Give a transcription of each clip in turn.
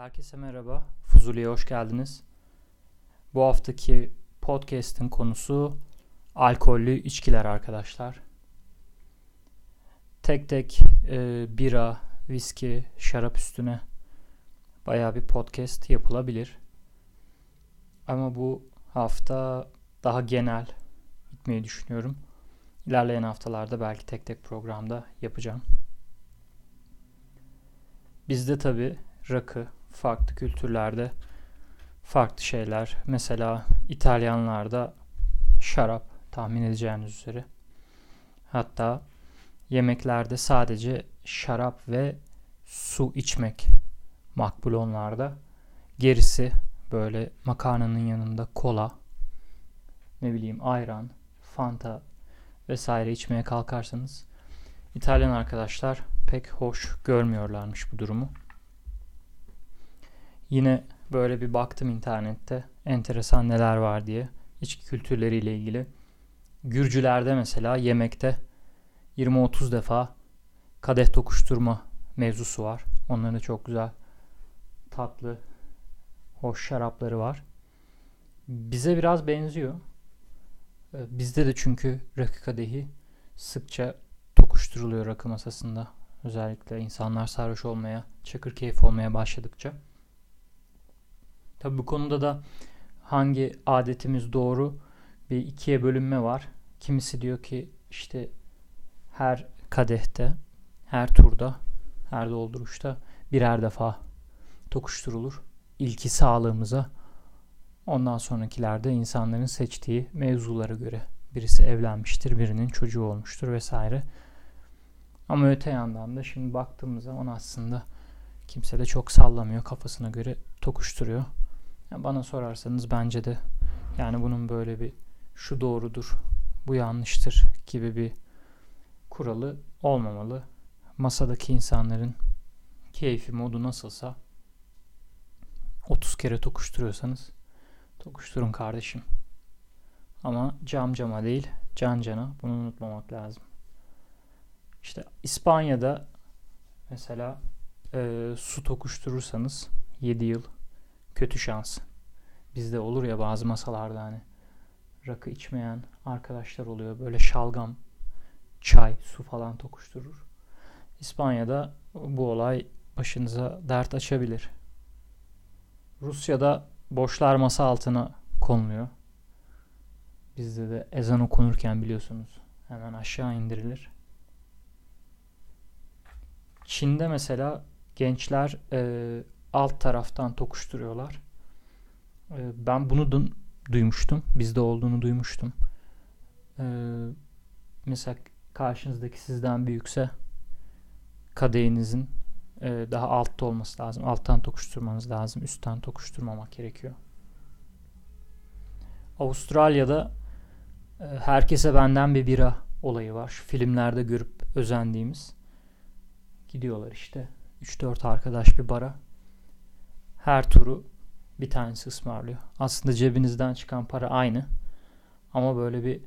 Herkese merhaba. Fuzuli'ye hoş geldiniz. Bu haftaki podcast'in konusu alkollü içkiler arkadaşlar. Tek tek e, bira, viski, şarap üstüne baya bir podcast yapılabilir. Ama bu hafta daha genel gitmeyi düşünüyorum. İlerleyen haftalarda belki tek tek programda yapacağım. Bizde tabi rakı, farklı kültürlerde farklı şeyler. Mesela İtalyanlarda şarap tahmin edeceğiniz üzere. Hatta yemeklerde sadece şarap ve su içmek makbul onlarda. Gerisi böyle makarnanın yanında kola, ne bileyim ayran, fanta vesaire içmeye kalkarsanız İtalyan arkadaşlar pek hoş görmüyorlarmış bu durumu. Yine böyle bir baktım internette enteresan neler var diye içki kültürleriyle ilgili. Gürcülerde mesela yemekte 20-30 defa kadeh tokuşturma mevzusu var. Onların da çok güzel tatlı hoş şarapları var. Bize biraz benziyor. Ee, bizde de çünkü rakı kadehi sıkça tokuşturuluyor rakı masasında. Özellikle insanlar sarhoş olmaya, çakır keyif olmaya başladıkça. Tabi bu konuda da hangi adetimiz doğru bir ikiye bölünme var. Kimisi diyor ki işte her kadehte, her turda, her dolduruşta birer defa tokuşturulur. İlki sağlığımıza, ondan sonrakilerde insanların seçtiği mevzulara göre. Birisi evlenmiştir, birinin çocuğu olmuştur vesaire. Ama öte yandan da şimdi baktığımız zaman aslında kimse de çok sallamıyor. Kafasına göre tokuşturuyor. Yani bana sorarsanız bence de yani bunun böyle bir şu doğrudur, bu yanlıştır gibi bir kuralı olmamalı. Masadaki insanların keyfi modu nasılsa 30 kere tokuşturuyorsanız tokuşturun kardeşim. Ama cam cama değil, can cana. Bunu unutmamak lazım. İşte İspanya'da mesela e, su tokuşturursanız 7 yıl kötü şans. Bizde olur ya bazı masalarda hani rakı içmeyen arkadaşlar oluyor. Böyle şalgam, çay, su falan tokuşturur. İspanya'da bu olay başınıza dert açabilir. Rusya'da boşlar masa altına konuluyor. Bizde de ezan okunurken biliyorsunuz hemen aşağı indirilir. Çin'de mesela gençler e, alt taraftan tokuşturuyorlar. E, ben bunu du- duymuştum. Bizde olduğunu duymuştum. E, mesela karşınızdaki sizden büyükse kadehinizin e, daha altta olması lazım. Alttan tokuşturmanız lazım. Üstten tokuşturmamak gerekiyor. Avustralya'da e, herkese benden bir bira olayı var. Şu filmlerde görüp özendiğimiz. Gidiyorlar işte. 3-4 arkadaş bir bara. Her turu bir tanesi ısmarlıyor. Aslında cebinizden çıkan para aynı. Ama böyle bir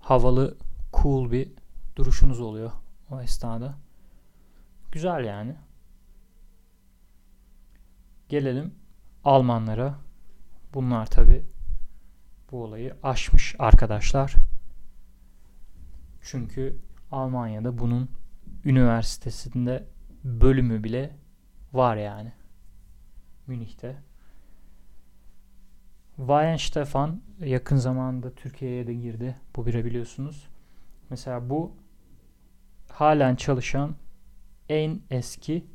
havalı, cool bir duruşunuz oluyor o esnada. Güzel yani. Gelelim Almanlara. Bunlar tabi bu olayı aşmış arkadaşlar. Çünkü Almanya'da bunun üniversitesinde bölümü bile var yani. Münih'te. Weihenstephan yakın zamanda Türkiye'ye de girdi. Bu bire biliyorsunuz. Mesela bu halen çalışan en eski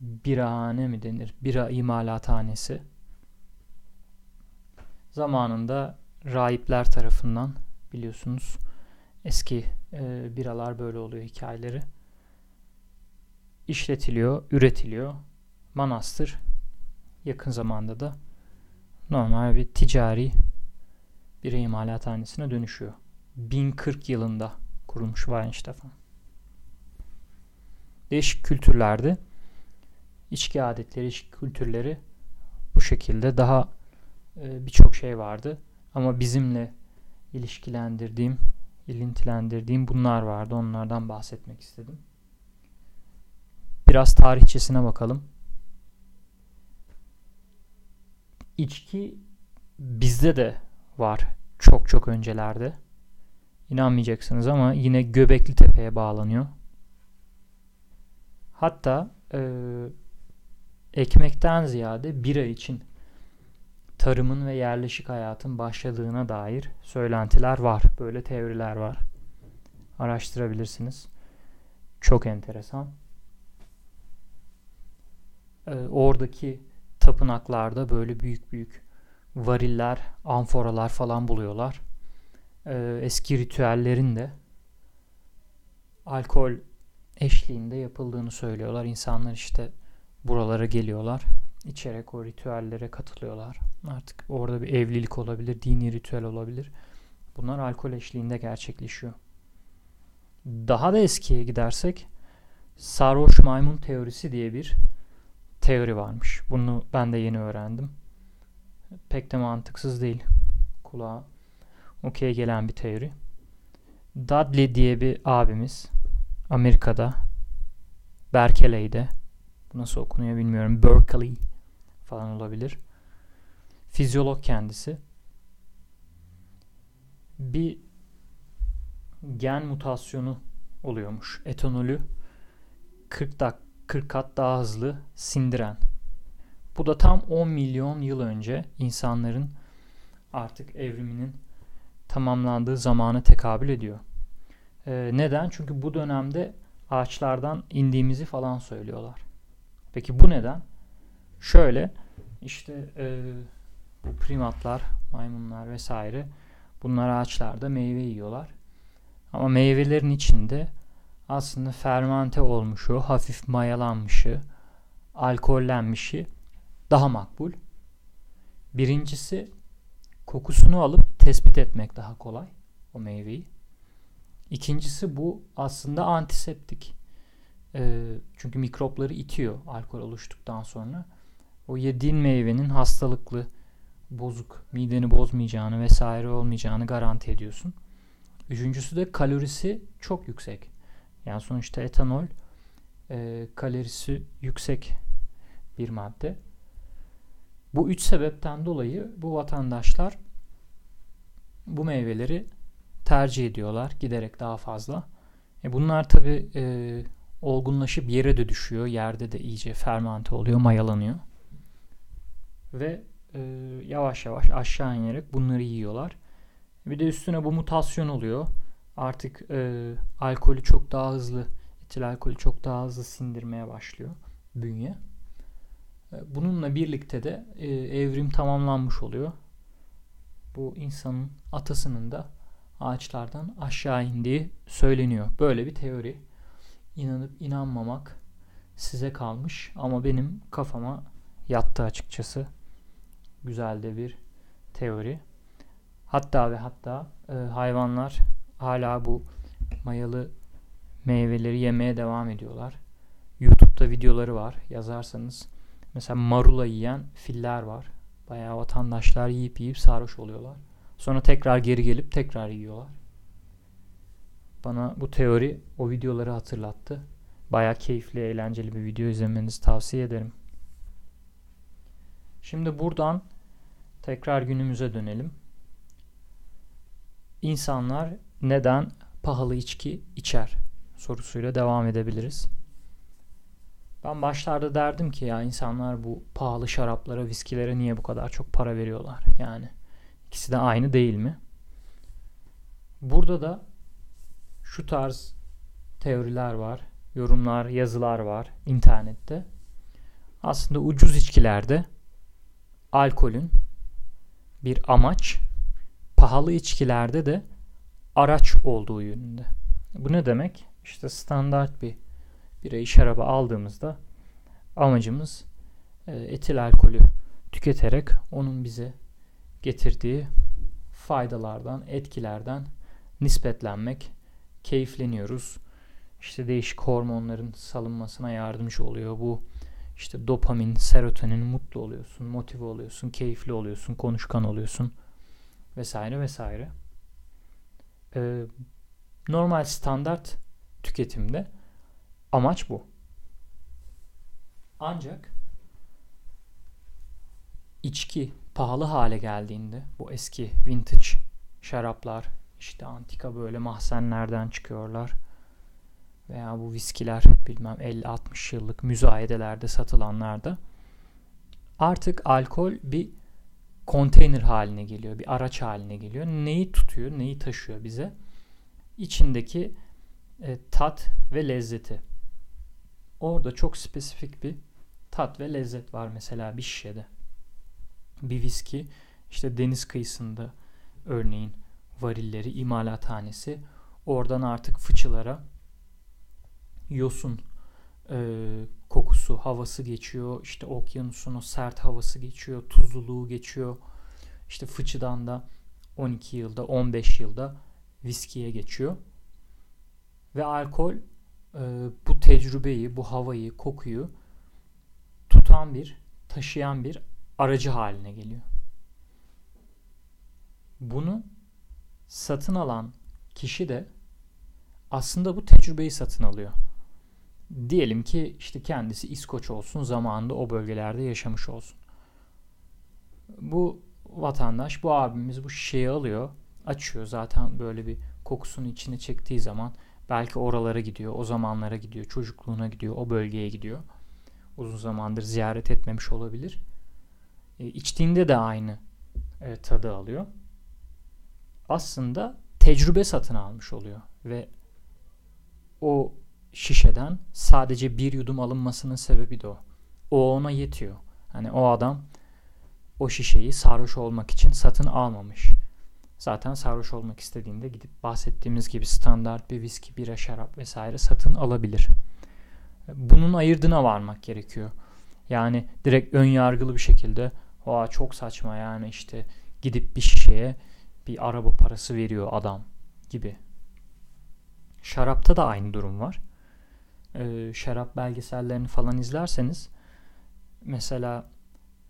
birahane mi denir? Bira imalathanesi. Zamanında rahipler tarafından biliyorsunuz eski e, biralar böyle oluyor hikayeleri. İşletiliyor, üretiliyor. Manastır yakın zamanda da normal bir ticari bir imalathanesine dönüşüyor. 1040 yılında kurulmuş Weihenstephan. Değişik kültürlerde içki adetleri, içki kültürleri bu şekilde daha e, birçok şey vardı. Ama bizimle ilişkilendirdiğim, ilintilendirdiğim bunlar vardı. Onlardan bahsetmek istedim. Biraz tarihçesine bakalım. İçki bizde de var çok çok öncelerde. İnanmayacaksınız ama yine Göbekli Tepe'ye bağlanıyor. Hatta e, ekmekten ziyade bira için tarımın ve yerleşik hayatın başladığına dair söylentiler var. Böyle teoriler var. Araştırabilirsiniz. Çok enteresan. Ee, oradaki tapınaklarda böyle büyük büyük variller, amforalar falan buluyorlar. Ee, eski ritüellerin de alkol eşliğinde yapıldığını söylüyorlar. İnsanlar işte buralara geliyorlar. içerek o ritüellere katılıyorlar. Artık orada bir evlilik olabilir, dini ritüel olabilir. Bunlar alkol eşliğinde gerçekleşiyor. Daha da eskiye gidersek sarhoş maymun teorisi diye bir teori varmış. Bunu ben de yeni öğrendim. Pek de mantıksız değil. Kulağa okey gelen bir teori. Dudley diye bir abimiz Amerika'da Berkeley'de nasıl okunuyor bilmiyorum. Berkeley falan olabilir. Fizyolog kendisi. Bir gen mutasyonu oluyormuş. Etanolü 40 dak 40 kat daha hızlı sindiren. Bu da tam 10 milyon yıl önce insanların artık evriminin tamamlandığı zamanı tekabül ediyor. Ee, neden? Çünkü bu dönemde ağaçlardan indiğimizi falan söylüyorlar. Peki bu neden? Şöyle işte e, bu primatlar, maymunlar vesaire bunlar ağaçlarda meyve yiyorlar. Ama meyvelerin içinde aslında fermente olmuşu, hafif mayalanmışı, alkollenmişi daha makbul. Birincisi kokusunu alıp tespit etmek daha kolay o meyveyi. İkincisi bu aslında antiseptik. E, çünkü mikropları itiyor alkol oluştuktan sonra. O yediğin meyvenin hastalıklı, bozuk, mideni bozmayacağını vesaire olmayacağını garanti ediyorsun. Üçüncüsü de kalorisi çok yüksek. Yani sonuçta etanol e, kalorisi yüksek bir madde. Bu üç sebepten dolayı bu vatandaşlar bu meyveleri tercih ediyorlar giderek daha fazla. E bunlar tabi e, olgunlaşıp yere de düşüyor. Yerde de iyice fermente oluyor, mayalanıyor. Ve e, yavaş yavaş aşağı inerek bunları yiyorlar. Bir de üstüne bu mutasyon oluyor. Artık e, alkolü çok daha hızlı, etil alkolü çok daha hızlı sindirmeye başlıyor bünye. E, bununla birlikte de e, evrim tamamlanmış oluyor. Bu insanın atasının da ağaçlardan aşağı indiği söyleniyor. Böyle bir teori. İnanıp inanmamak size kalmış ama benim kafama yattı açıkçası. Güzel de bir teori. Hatta ve hatta e, hayvanlar hala bu mayalı meyveleri yemeye devam ediyorlar. YouTube'da videoları var. Yazarsanız mesela marula yiyen filler var. Bayağı vatandaşlar yiyip yiyip sarhoş oluyorlar. Sonra tekrar geri gelip tekrar yiyorlar. Bana bu teori o videoları hatırlattı. Baya keyifli, eğlenceli bir video izlemenizi tavsiye ederim. Şimdi buradan tekrar günümüze dönelim. İnsanlar neden pahalı içki içer sorusuyla devam edebiliriz. Ben başlarda derdim ki ya insanlar bu pahalı şaraplara, viskilere niye bu kadar çok para veriyorlar? Yani ikisi de aynı değil mi? Burada da şu tarz teoriler var, yorumlar, yazılar var internette. Aslında ucuz içkilerde alkolün bir amaç, pahalı içkilerde de araç olduğu yönünde. Bu ne demek? İşte standart bir birayı şarabı aldığımızda amacımız e, etil alkolü tüketerek onun bize getirdiği faydalardan, etkilerden nispetlenmek, keyifleniyoruz. İşte değişik hormonların salınmasına yardımcı oluyor. Bu işte dopamin, serotonin, mutlu oluyorsun, motive oluyorsun, keyifli oluyorsun, konuşkan oluyorsun vesaire vesaire. Ee, normal standart tüketimde amaç bu. Ancak içki pahalı hale geldiğinde bu eski vintage şaraplar işte antika böyle mahzenlerden çıkıyorlar veya bu viskiler bilmem 50-60 yıllık müzayedelerde satılanlarda artık alkol bir konteyner haline geliyor, bir araç haline geliyor. Neyi tutuyor, neyi taşıyor bize? İçindeki e, tat ve lezzeti. Orada çok spesifik bir tat ve lezzet var mesela bir şişede. Bir viski işte deniz kıyısında örneğin varilleri imalathanesi oradan artık fıçılara yosun e, kokusu, havası geçiyor. İşte okyanusun o sert havası geçiyor. Tuzluluğu geçiyor. İşte fıçıdan da 12 yılda, 15 yılda viskiye geçiyor. Ve alkol e, bu tecrübeyi, bu havayı, kokuyu tutan bir, taşıyan bir aracı haline geliyor. Bunu satın alan kişi de aslında bu tecrübeyi satın alıyor. Diyelim ki işte kendisi İskoç olsun, zamanında o bölgelerde yaşamış olsun. Bu vatandaş, bu abimiz bu şişeyi alıyor, açıyor. Zaten böyle bir kokusunu içine çektiği zaman belki oralara gidiyor, o zamanlara gidiyor, çocukluğuna gidiyor, o bölgeye gidiyor. Uzun zamandır ziyaret etmemiş olabilir. E, içtiğinde de aynı e, tadı alıyor. Aslında tecrübe satın almış oluyor ve o şişeden sadece bir yudum alınmasının sebebi de o. O ona yetiyor. Hani o adam o şişeyi sarhoş olmak için satın almamış. Zaten sarhoş olmak istediğinde gidip bahsettiğimiz gibi standart bir viski, bira, şarap vesaire satın alabilir. Bunun ayırdına varmak gerekiyor. Yani direkt ön yargılı bir şekilde Oha çok saçma yani işte gidip bir şişeye bir araba parası veriyor adam gibi. Şarapta da aynı durum var e, şarap belgesellerini falan izlerseniz mesela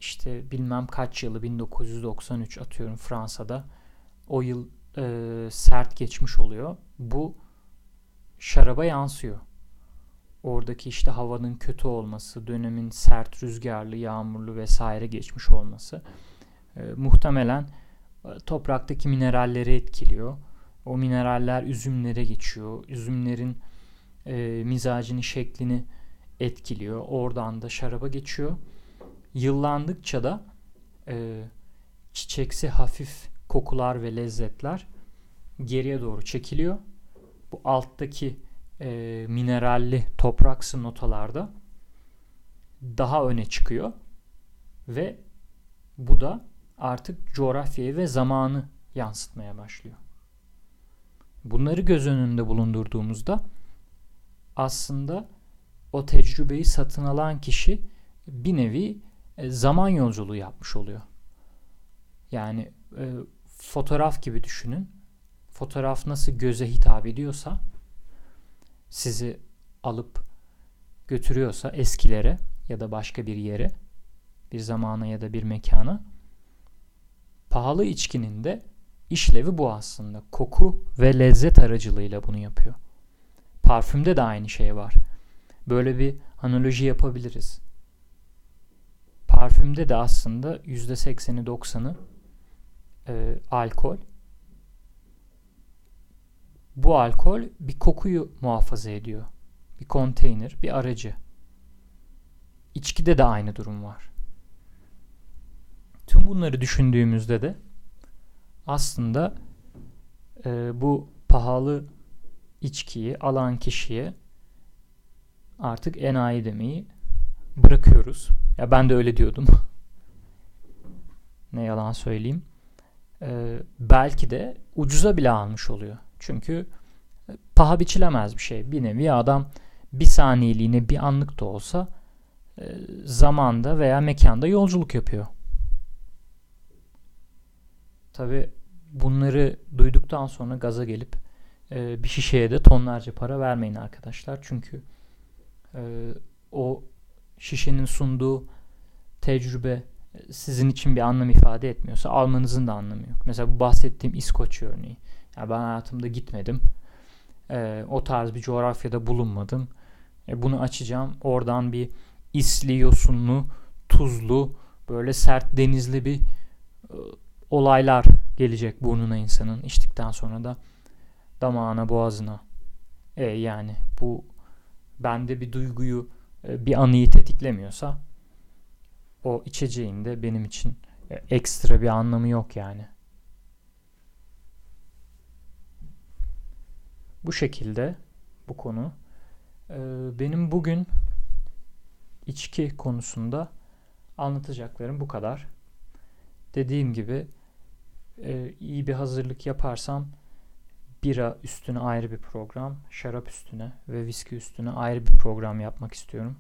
işte bilmem kaç yılı 1993 atıyorum Fransa'da o yıl e, sert geçmiş oluyor. Bu şaraba yansıyor. Oradaki işte havanın kötü olması, dönemin sert rüzgarlı, yağmurlu vesaire geçmiş olması e, muhtemelen e, topraktaki mineralleri etkiliyor. O mineraller üzümlere geçiyor. Üzümlerin e, mizacını, şeklini etkiliyor. Oradan da şaraba geçiyor. Yıllandıkça da e, çiçeksi hafif kokular ve lezzetler geriye doğru çekiliyor. Bu alttaki e, mineralli topraksı notalarda daha öne çıkıyor ve bu da artık coğrafyayı ve zamanı yansıtmaya başlıyor. Bunları göz önünde bulundurduğumuzda aslında o tecrübeyi satın alan kişi bir nevi e, zaman yolculuğu yapmış oluyor. Yani e, fotoğraf gibi düşünün. Fotoğraf nasıl göze hitap ediyorsa sizi alıp götürüyorsa eskilere ya da başka bir yere, bir zamana ya da bir mekana pahalı içkinin de işlevi bu aslında. Koku ve lezzet aracılığıyla bunu yapıyor. Parfümde de aynı şey var. Böyle bir analoji yapabiliriz. Parfümde de aslında %80'i 90'ı e, alkol. Bu alkol bir kokuyu muhafaza ediyor. Bir konteyner, bir aracı. İçkide de aynı durum var. Tüm bunları düşündüğümüzde de aslında e, bu pahalı içkiyi alan kişiye artık enayi demeyi bırakıyoruz. Ya ben de öyle diyordum. ne yalan söyleyeyim. Ee, belki de ucuza bile almış oluyor. Çünkü e, paha biçilemez bir şey. Bir nevi adam bir saniyeliğine bir anlık da olsa e, zamanda veya mekanda yolculuk yapıyor. Tabi bunları duyduktan sonra gaza gelip e, bir şişeye de tonlarca para vermeyin arkadaşlar. Çünkü e, o şişenin sunduğu tecrübe e, sizin için bir anlam ifade etmiyorsa almanızın da anlamı yok. Mesela bu bahsettiğim İskoç örneği. Yani ben hayatımda gitmedim. E, o tarz bir coğrafyada bulunmadım. E, bunu açacağım. Oradan bir isli, yosunlu, tuzlu, böyle sert denizli bir e, olaylar gelecek burnuna insanın içtikten sonra da damağına boğazına. E yani bu bende bir duyguyu e, bir anıyı tetiklemiyorsa o içeceğin de benim için e, ekstra bir anlamı yok yani. Bu şekilde bu konu. E, benim bugün içki konusunda anlatacaklarım bu kadar. Dediğim gibi iyi bir hazırlık yaparsam bira üstüne ayrı bir program, şarap üstüne ve viski üstüne ayrı bir program yapmak istiyorum.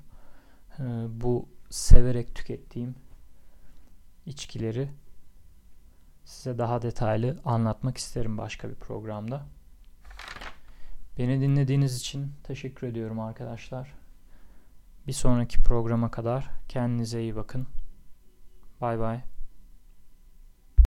Bu severek tükettiğim içkileri size daha detaylı anlatmak isterim başka bir programda. Beni dinlediğiniz için teşekkür ediyorum arkadaşlar. Bir sonraki programa kadar kendinize iyi bakın. Bay bay.